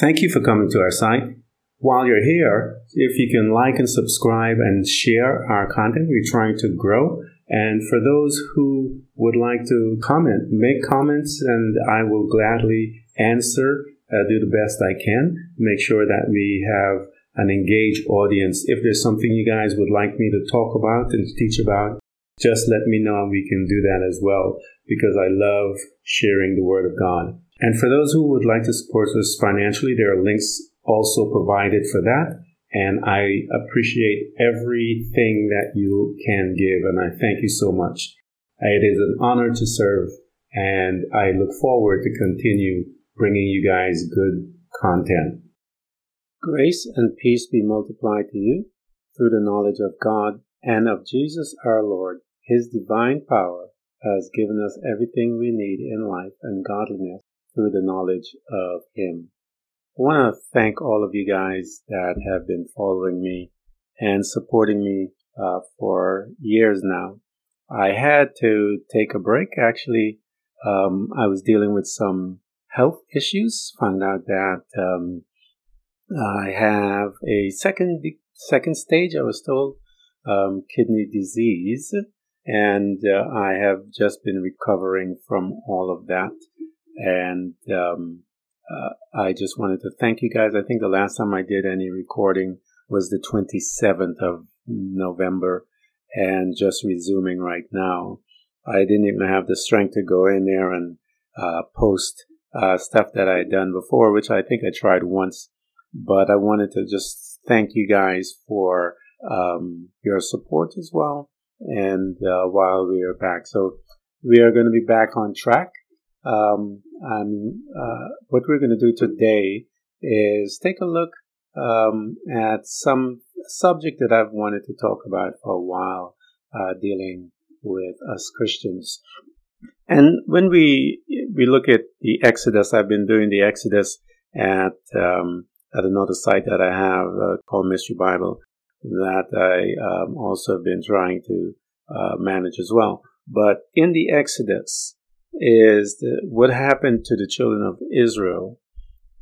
Thank you for coming to our site. While you're here, if you can like and subscribe and share our content, we're trying to grow. And for those who would like to comment, make comments and I will gladly answer, uh, do the best I can, make sure that we have an engaged audience. If there's something you guys would like me to talk about and teach about, just let me know and we can do that as well because I love sharing the Word of God. And for those who would like to support us financially, there are links also provided for that. And I appreciate everything that you can give. And I thank you so much. It is an honor to serve. And I look forward to continue bringing you guys good content. Grace and peace be multiplied to you through the knowledge of God and of Jesus our Lord. His divine power has given us everything we need in life and godliness through the knowledge of Him. I want to thank all of you guys that have been following me and supporting me uh, for years now. I had to take a break. Actually, um, I was dealing with some health issues. Found out that um, I have a second second stage. I was told um, kidney disease, and uh, I have just been recovering from all of that. And um, uh, I just wanted to thank you guys. I think the last time I did any recording was the 27th of November and just resuming right now. I didn't even have the strength to go in there and uh, post uh, stuff that I had done before, which I think I tried once. But I wanted to just thank you guys for um, your support as well. And uh, while we are back, so we are going to be back on track. Um, and uh, what we're going to do today is take a look um, at some subject that I've wanted to talk about for a while, uh, dealing with us Christians. And when we we look at the Exodus, I've been doing the Exodus at um, at another site that I have uh, called Mystery Bible that I um, also have been trying to uh, manage as well. But in the Exodus, is the, what happened to the children of Israel,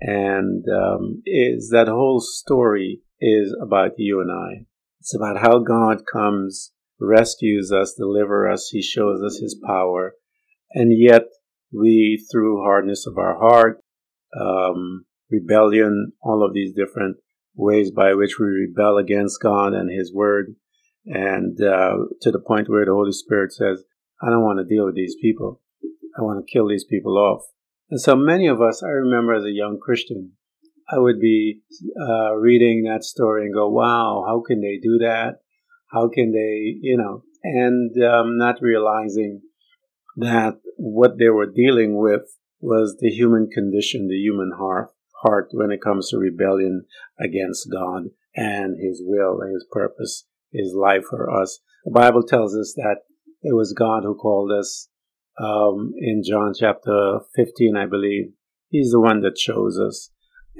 and um, is that whole story is about you and I. It's about how God comes, rescues us, delivers us. He shows us His power, and yet we, through hardness of our heart, um, rebellion, all of these different ways by which we rebel against God and His Word, and uh, to the point where the Holy Spirit says, "I don't want to deal with these people." I want to kill these people off. And so many of us, I remember as a young Christian, I would be uh, reading that story and go, wow, how can they do that? How can they, you know, and um, not realizing that what they were dealing with was the human condition, the human heart, heart when it comes to rebellion against God and His will and His purpose, His life for us. The Bible tells us that it was God who called us um, in John chapter 15, I believe. He's the one that chose us.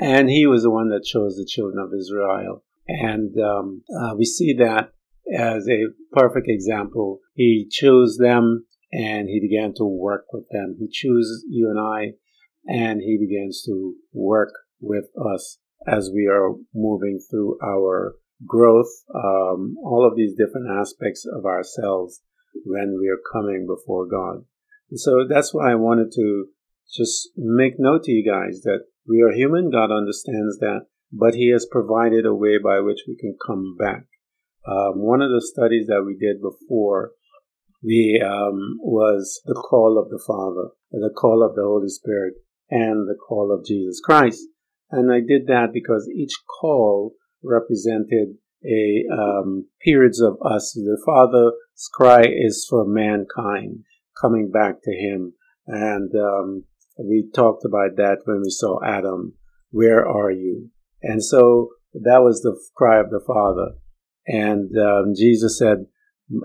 And he was the one that chose the children of Israel. And um, uh, we see that as a perfect example. He chose them and he began to work with them. He chose you and I and he begins to work with us as we are moving through our growth, um, all of these different aspects of ourselves when we are coming before God. So that's why I wanted to just make note to you guys that we are human. God understands that, but He has provided a way by which we can come back. Um, one of the studies that we did before we um, was the call of the Father, the call of the Holy Spirit, and the call of Jesus Christ. And I did that because each call represented a um, periods of us. The Father's cry is for mankind coming back to him. And um, we talked about that when we saw Adam. Where are you? And so that was the cry of the Father. And um, Jesus said,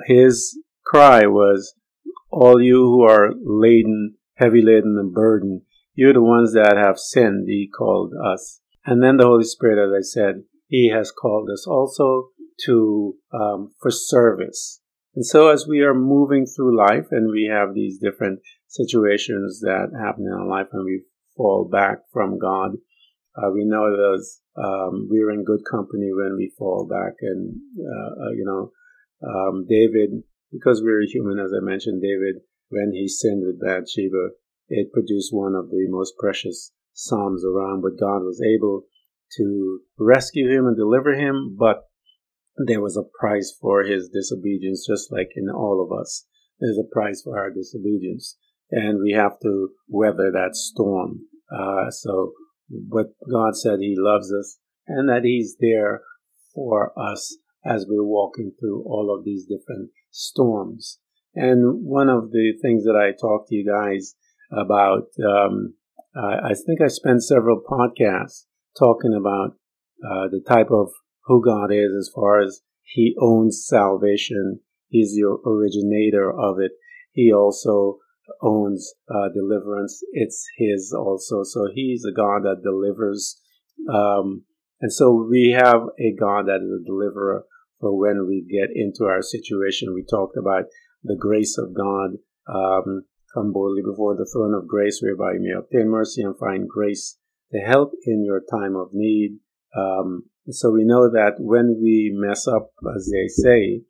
His cry was, All you who are laden, heavy laden, and burdened, you're the ones that have sinned, He called us. And then the Holy Spirit, as I said, He has called us also to um, for service. And so as we are moving through life and we have these different situations that happen in our life and we fall back from God, uh, we know those um, we're in good company when we fall back, and uh, uh, you know, um, David, because we're human, as I mentioned, David, when he sinned with Bathsheba, it produced one of the most precious psalms around. But God was able to rescue him and deliver him, but there was a price for his disobedience, just like in all of us. There's a price for our disobedience, and we have to weather that storm. Uh, so, but God said He loves us and that He's there for us as we're walking through all of these different storms. And one of the things that I talked to you guys about, um, I, I think I spent several podcasts talking about uh, the type of who God is as far as He owns salvation. He's the originator of it. He also owns uh, deliverance. It's His also. So He's a God that delivers. Um, and so we have a God that is a deliverer for when we get into our situation. We talked about the grace of God. Um, come boldly before the throne of grace, whereby you may obtain mercy and find grace to help in your time of need. Um, so we know that when we mess up, as they say,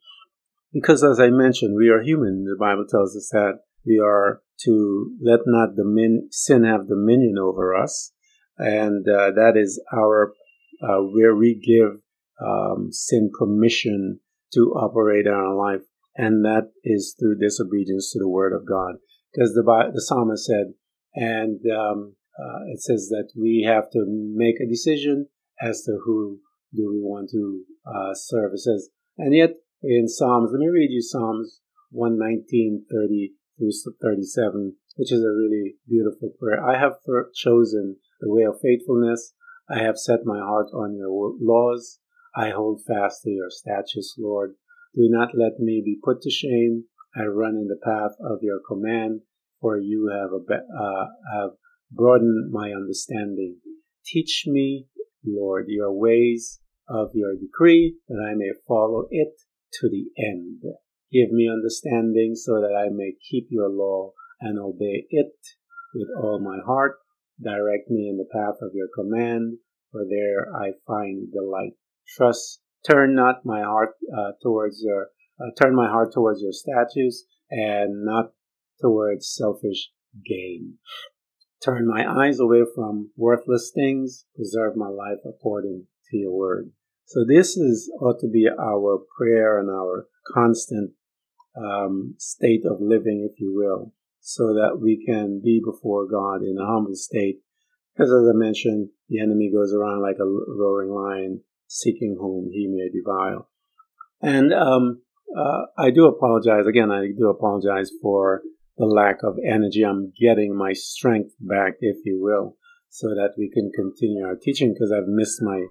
because as I mentioned, we are human. The Bible tells us that we are to let not the min- sin have dominion over us, and uh, that is our uh, where we give um, sin permission to operate in our life, and that is through disobedience to the word of God. Because the the psalmist said, and um, uh, it says that we have to make a decision as to who do we want to uh, serve. It says, and yet in Psalms, let me read you Psalms 119, 30 through 37, which is a really beautiful prayer. I have chosen the way of faithfulness. I have set my heart on your laws. I hold fast to your statutes, Lord. Do not let me be put to shame. I run in the path of your command, for you have, uh, have broadened my understanding. Teach me, Lord, your ways of your decree, that I may follow it to the end. Give me understanding so that I may keep your law and obey it with all my heart. Direct me in the path of your command, for there I find delight. Trust, turn not my heart uh, towards your, uh, turn my heart towards your statutes and not towards selfish gain. Turn my eyes away from worthless things. Preserve my life according to your word. So this is ought to be our prayer and our constant um, state of living, if you will, so that we can be before God in a humble state. Because as I mentioned, the enemy goes around like a roaring lion, seeking whom he may devour. And um, uh, I do apologize again. I do apologize for the lack of energy. I'm getting my strength back, if you will, so that we can continue our teaching. Because I've missed my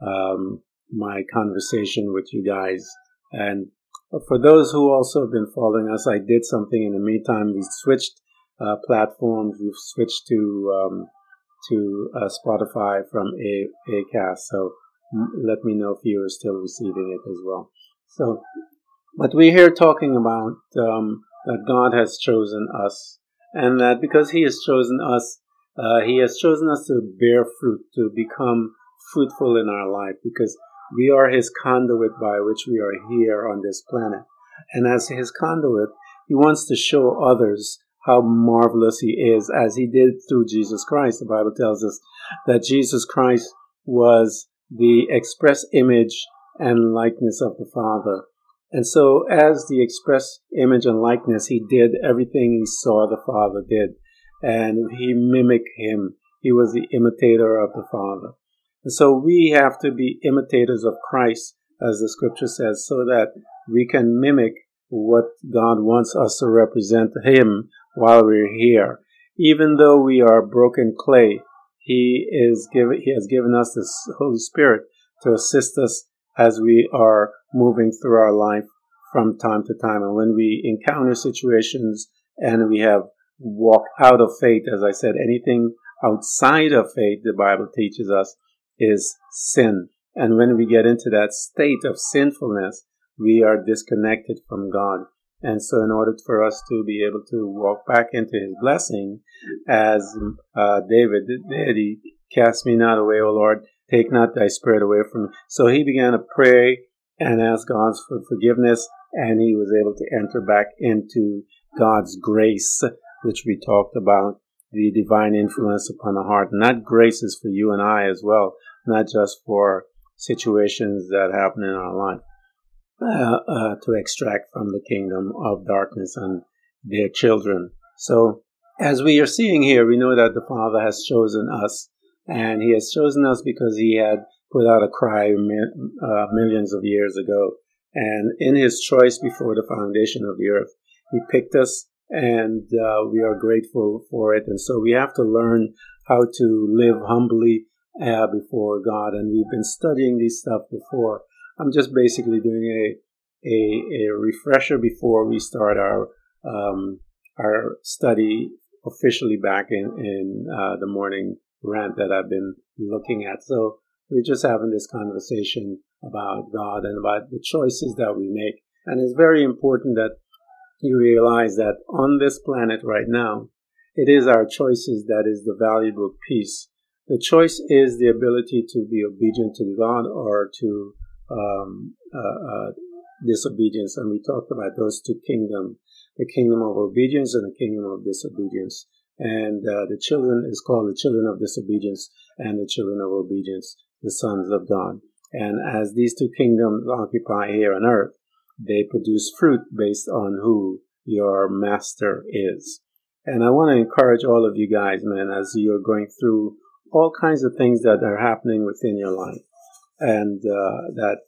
um, my conversation with you guys, and for those who also have been following us, I did something in the meantime. We switched uh, platforms. We've switched to um, to uh, Spotify from a Acast. So let me know if you are still receiving it as well. So, but we're here talking about um, that God has chosen us, and that because He has chosen us, uh, He has chosen us to bear fruit, to become fruitful in our life, because we are his conduit by which we are here on this planet. And as his conduit, he wants to show others how marvelous he is, as he did through Jesus Christ. The Bible tells us that Jesus Christ was the express image and likeness of the Father. And so, as the express image and likeness, he did everything he saw the Father did. And he mimicked him. He was the imitator of the Father. And so we have to be imitators of Christ, as the scripture says, so that we can mimic what God wants us to represent Him while we're here. Even though we are broken clay, He is given, He has given us the Holy Spirit to assist us as we are moving through our life from time to time. And when we encounter situations and we have walked out of faith, as I said, anything outside of faith, the Bible teaches us, is sin. And when we get into that state of sinfulness, we are disconnected from God. And so, in order for us to be able to walk back into His blessing, as uh, David did, he, Cast me not away, O Lord. Take not thy spirit away from me. So he began to pray and ask God for forgiveness, and he was able to enter back into God's grace, which we talked about, the divine influence upon the heart. And that grace is for you and I as well, not just for situations that happen in our life. Uh, uh, to extract from the kingdom of darkness and their children. So, as we are seeing here, we know that the Father has chosen us, and He has chosen us because He had put out a cry uh, millions of years ago. And in His choice before the foundation of the earth, He picked us, and uh, we are grateful for it. And so we have to learn how to live humbly uh, before God. And we've been studying this stuff before. I'm just basically doing a, a, a refresher before we start our um, our study officially back in in uh, the morning rant that I've been looking at. So we're just having this conversation about God and about the choices that we make, and it's very important that you realize that on this planet right now, it is our choices that is the valuable piece. The choice is the ability to be obedient to God or to um, uh, uh, disobedience, and we talked about those two kingdoms: the kingdom of obedience and the kingdom of disobedience. And uh, the children is called the children of disobedience and the children of obedience, the sons of God. And as these two kingdoms occupy here on earth, they produce fruit based on who your master is. And I want to encourage all of you guys, man, as you're going through all kinds of things that are happening within your life and uh, that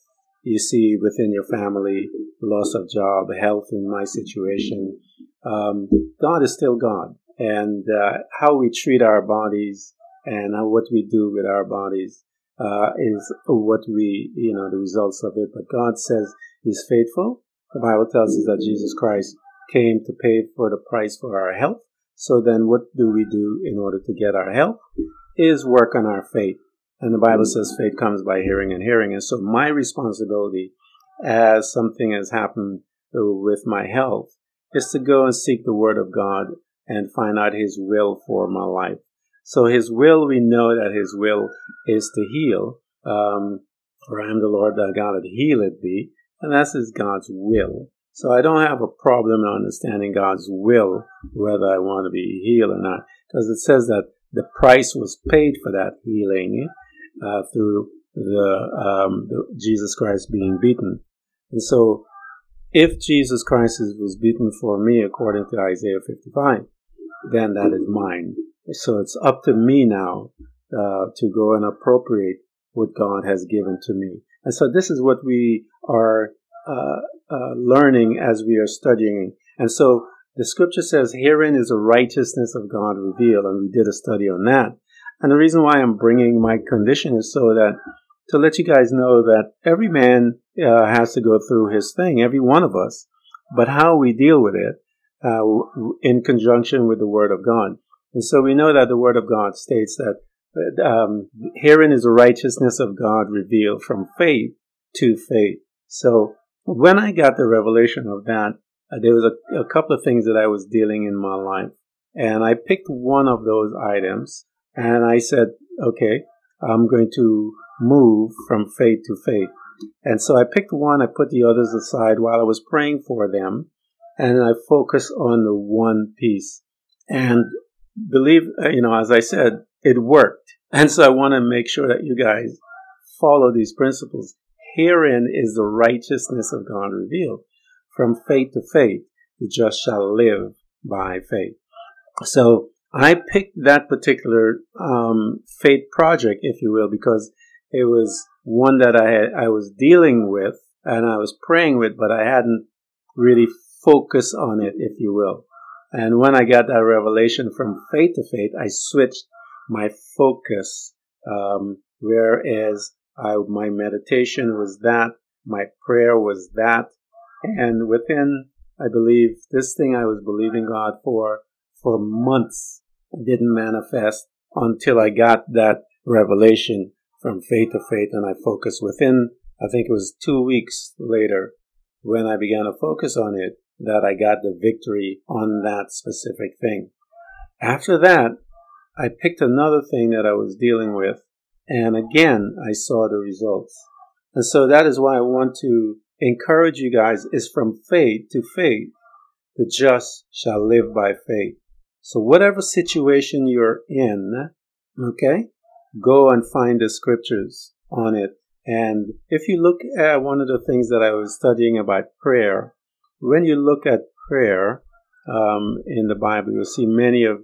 you see within your family, loss of job, health in my situation. Um, God is still God. And uh, how we treat our bodies and what we do with our bodies uh, is what we, you know, the results of it. But God says He's faithful. The Bible tells us that Jesus Christ came to pay for the price for our health. So then what do we do in order to get our health? Is work on our faith. And the Bible says faith comes by hearing and hearing. And so my responsibility as something has happened with my health is to go and seek the word of God and find out his will for my life. So his will, we know that his will is to heal. Um, for I am the Lord thy God that healeth thee. And that's his God's will. So I don't have a problem in understanding God's will, whether I want to be healed or not, because it says that the price was paid for that healing uh, through the, um, the, Jesus Christ being beaten. And so, if Jesus Christ was beaten for me, according to Isaiah 55, then that is mine. So it's up to me now uh, to go and appropriate what God has given to me. And so this is what we are uh, uh, learning as we are studying. And so the scripture says, herein is the righteousness of God revealed. And we did a study on that. And the reason why I'm bringing my condition is so that to let you guys know that every man uh, has to go through his thing, every one of us, but how we deal with it uh, in conjunction with the Word of God. And so we know that the Word of God states that um, herein is the righteousness of God revealed from faith to faith. So when I got the revelation of that, uh, there was a, a couple of things that I was dealing in my life. And I picked one of those items and I said, okay, I'm going to move from faith to faith. And so I picked one, I put the others aside while I was praying for them, and I focused on the one piece. And believe, uh, you know, as I said, it worked. And so I want to make sure that you guys follow these principles. Herein is the righteousness of God revealed. From faith to faith, the just shall live by faith. So I picked that particular um, faith project, if you will, because it was one that I had, I was dealing with and I was praying with, but I hadn't really focused on it, if you will. And when I got that revelation from faith to faith, I switched my focus. Um, whereas I, my meditation was that, my prayer was that, and within, I believe, this thing I was believing God for for months didn't manifest until I got that revelation from faith to faith and I focused within, I think it was two weeks later when I began to focus on it that I got the victory on that specific thing. After that, I picked another thing that I was dealing with, and again, I saw the results. And so that is why I want to encourage you guys is from faith to faith. The just shall live by faith. So whatever situation you're in, okay, go and find the scriptures on it. And if you look at one of the things that I was studying about prayer, when you look at prayer um, in the Bible, you'll see many of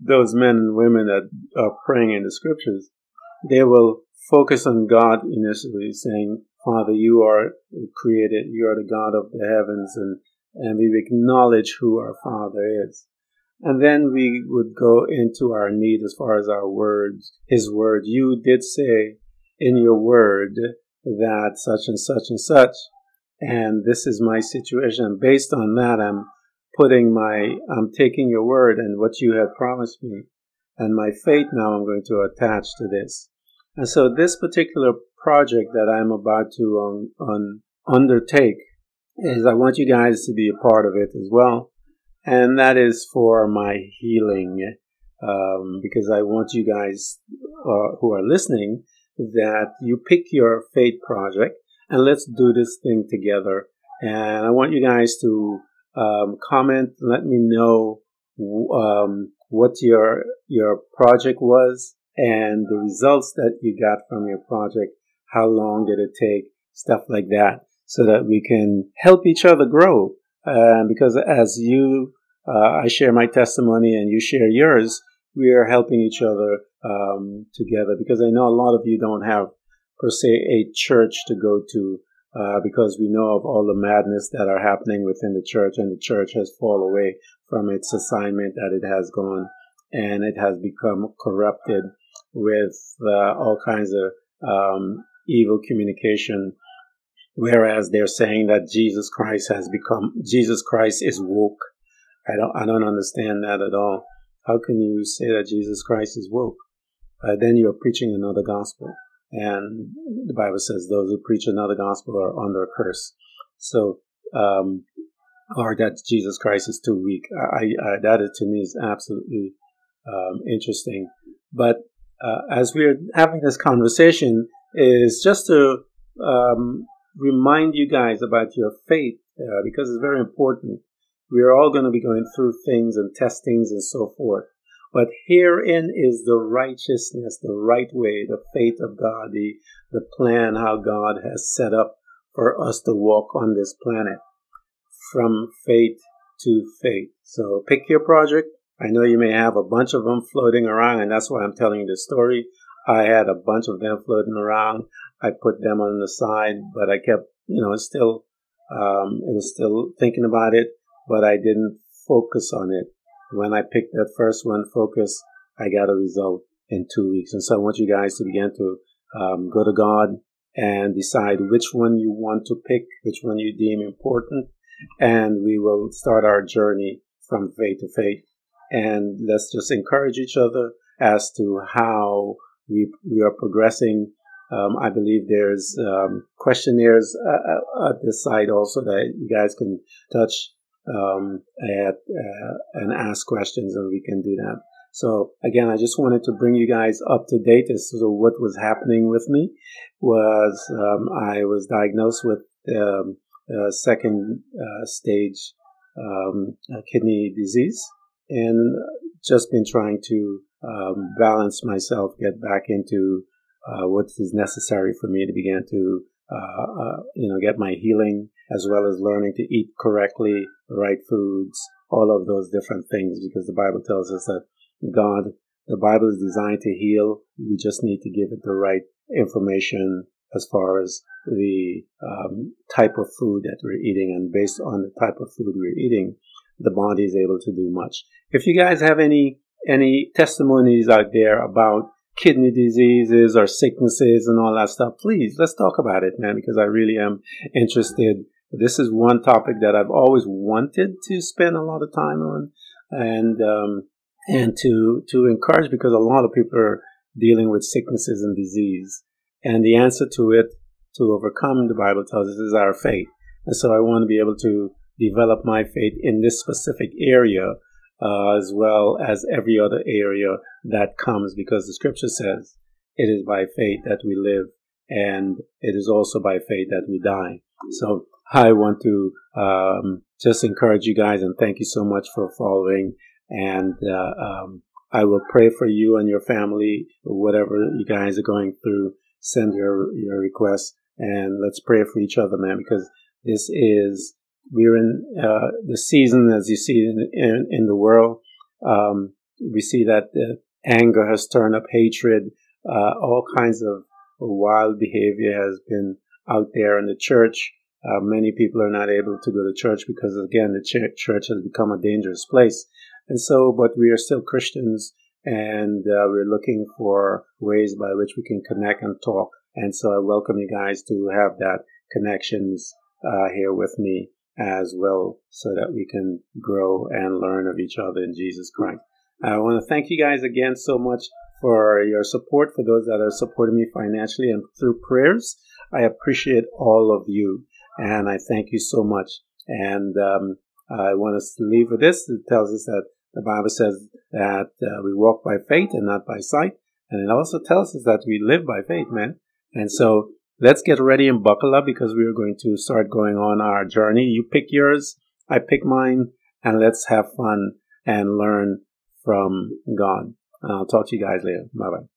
those men and women that are praying in the scriptures. They will focus on God initially, saying, Father, you are created, you are the God of the heavens, and, and we acknowledge who our Father is. And then we would go into our need as far as our words, His word. You did say in your word that such and such and such, and this is my situation. Based on that, I'm putting my, I'm taking your word and what you have promised me, and my faith now I'm going to attach to this. And so this particular project that I'm about to um, undertake is I want you guys to be a part of it as well. And that is for my healing, um, because I want you guys uh, who are listening that you pick your faith project and let's do this thing together. And I want you guys to um, comment, let me know um, what your your project was and the results that you got from your project. How long did it take? Stuff like that, so that we can help each other grow. Uh, because as you, uh, I share my testimony and you share yours, we are helping each other um, together. Because I know a lot of you don't have per se a church to go to uh, because we know of all the madness that are happening within the church, and the church has fallen away from its assignment that it has gone, and it has become corrupted with uh, all kinds of um, evil communication. Whereas they're saying that Jesus Christ has become Jesus Christ is woke. I don't I don't understand that at all. How can you say that Jesus Christ is woke? Uh, then you're preaching another gospel. And the Bible says those who preach another gospel are under a curse. So, um, or that Jesus Christ is too weak. I, I to me is absolutely um, interesting. But uh, as we're having this conversation, is just to um, remind you guys about your faith uh, because it's very important. We are all going to be going through things and testings and so forth. But herein is the righteousness, the right way, the faith of God, the, the plan how God has set up for us to walk on this planet from faith to faith. So pick your project. I know you may have a bunch of them floating around, and that's why I'm telling you this story. I had a bunch of them floating around. I put them on the side, but I kept, you know, still, um, it was still thinking about it, but I didn't focus on it. When I picked that first one, focus, I got a result in two weeks. And so I want you guys to begin to um, go to God and decide which one you want to pick, which one you deem important, and we will start our journey from faith to faith. And let's just encourage each other as to how we, we are progressing. Um, I believe there's um, questionnaires uh, uh at this site also that you guys can touch um, at, uh, and ask questions, and we can do that. So again, I just wanted to bring you guys up to date as to what was happening with me. Was um, I was diagnosed with um, second uh, stage um, kidney disease, and just been trying to um, balance myself, get back into uh, what is necessary for me to begin to uh, uh, you know get my healing as well as learning to eat correctly, right foods, all of those different things, because the Bible tells us that God, the Bible is designed to heal. We just need to give it the right information as far as the um, type of food that we're eating, and based on the type of food we're eating, the body is able to do much. If you guys have any any testimonies out there about kidney diseases or sicknesses and all that stuff, please let's talk about it, man, because I really am interested this is one topic that I've always wanted to spend a lot of time on, and um, and to to encourage because a lot of people are dealing with sicknesses and disease, and the answer to it to overcome the Bible tells us is our faith, and so I want to be able to develop my faith in this specific area uh, as well as every other area that comes because the scripture says it is by faith that we live and it is also by faith that we die. So I want to um, just encourage you guys and thank you so much for following. And uh, um, I will pray for you and your family, whatever you guys are going through. Send your your requests and let's pray for each other, man, because this is we're in uh, the season as you see in in, in the world. Um, we see that anger has turned up, hatred, uh, all kinds of wild behavior has been out there in the church. Uh, many people are not able to go to church because, again, the ch- church has become a dangerous place. And so, but we are still Christians and uh, we're looking for ways by which we can connect and talk. And so I welcome you guys to have that connections uh, here with me as well so that we can grow and learn of each other in Jesus Christ. I want to thank you guys again so much for your support, for those that are supporting me financially and through prayers. I appreciate all of you and I thank you so much. And um, I want us to leave with this. It tells us that the Bible says that uh, we walk by faith and not by sight. And it also tells us that we live by faith, man. And so let's get ready and buckle up because we are going to start going on our journey. You pick yours, I pick mine, and let's have fun and learn from God. I'll talk to you guys later. Bye bye.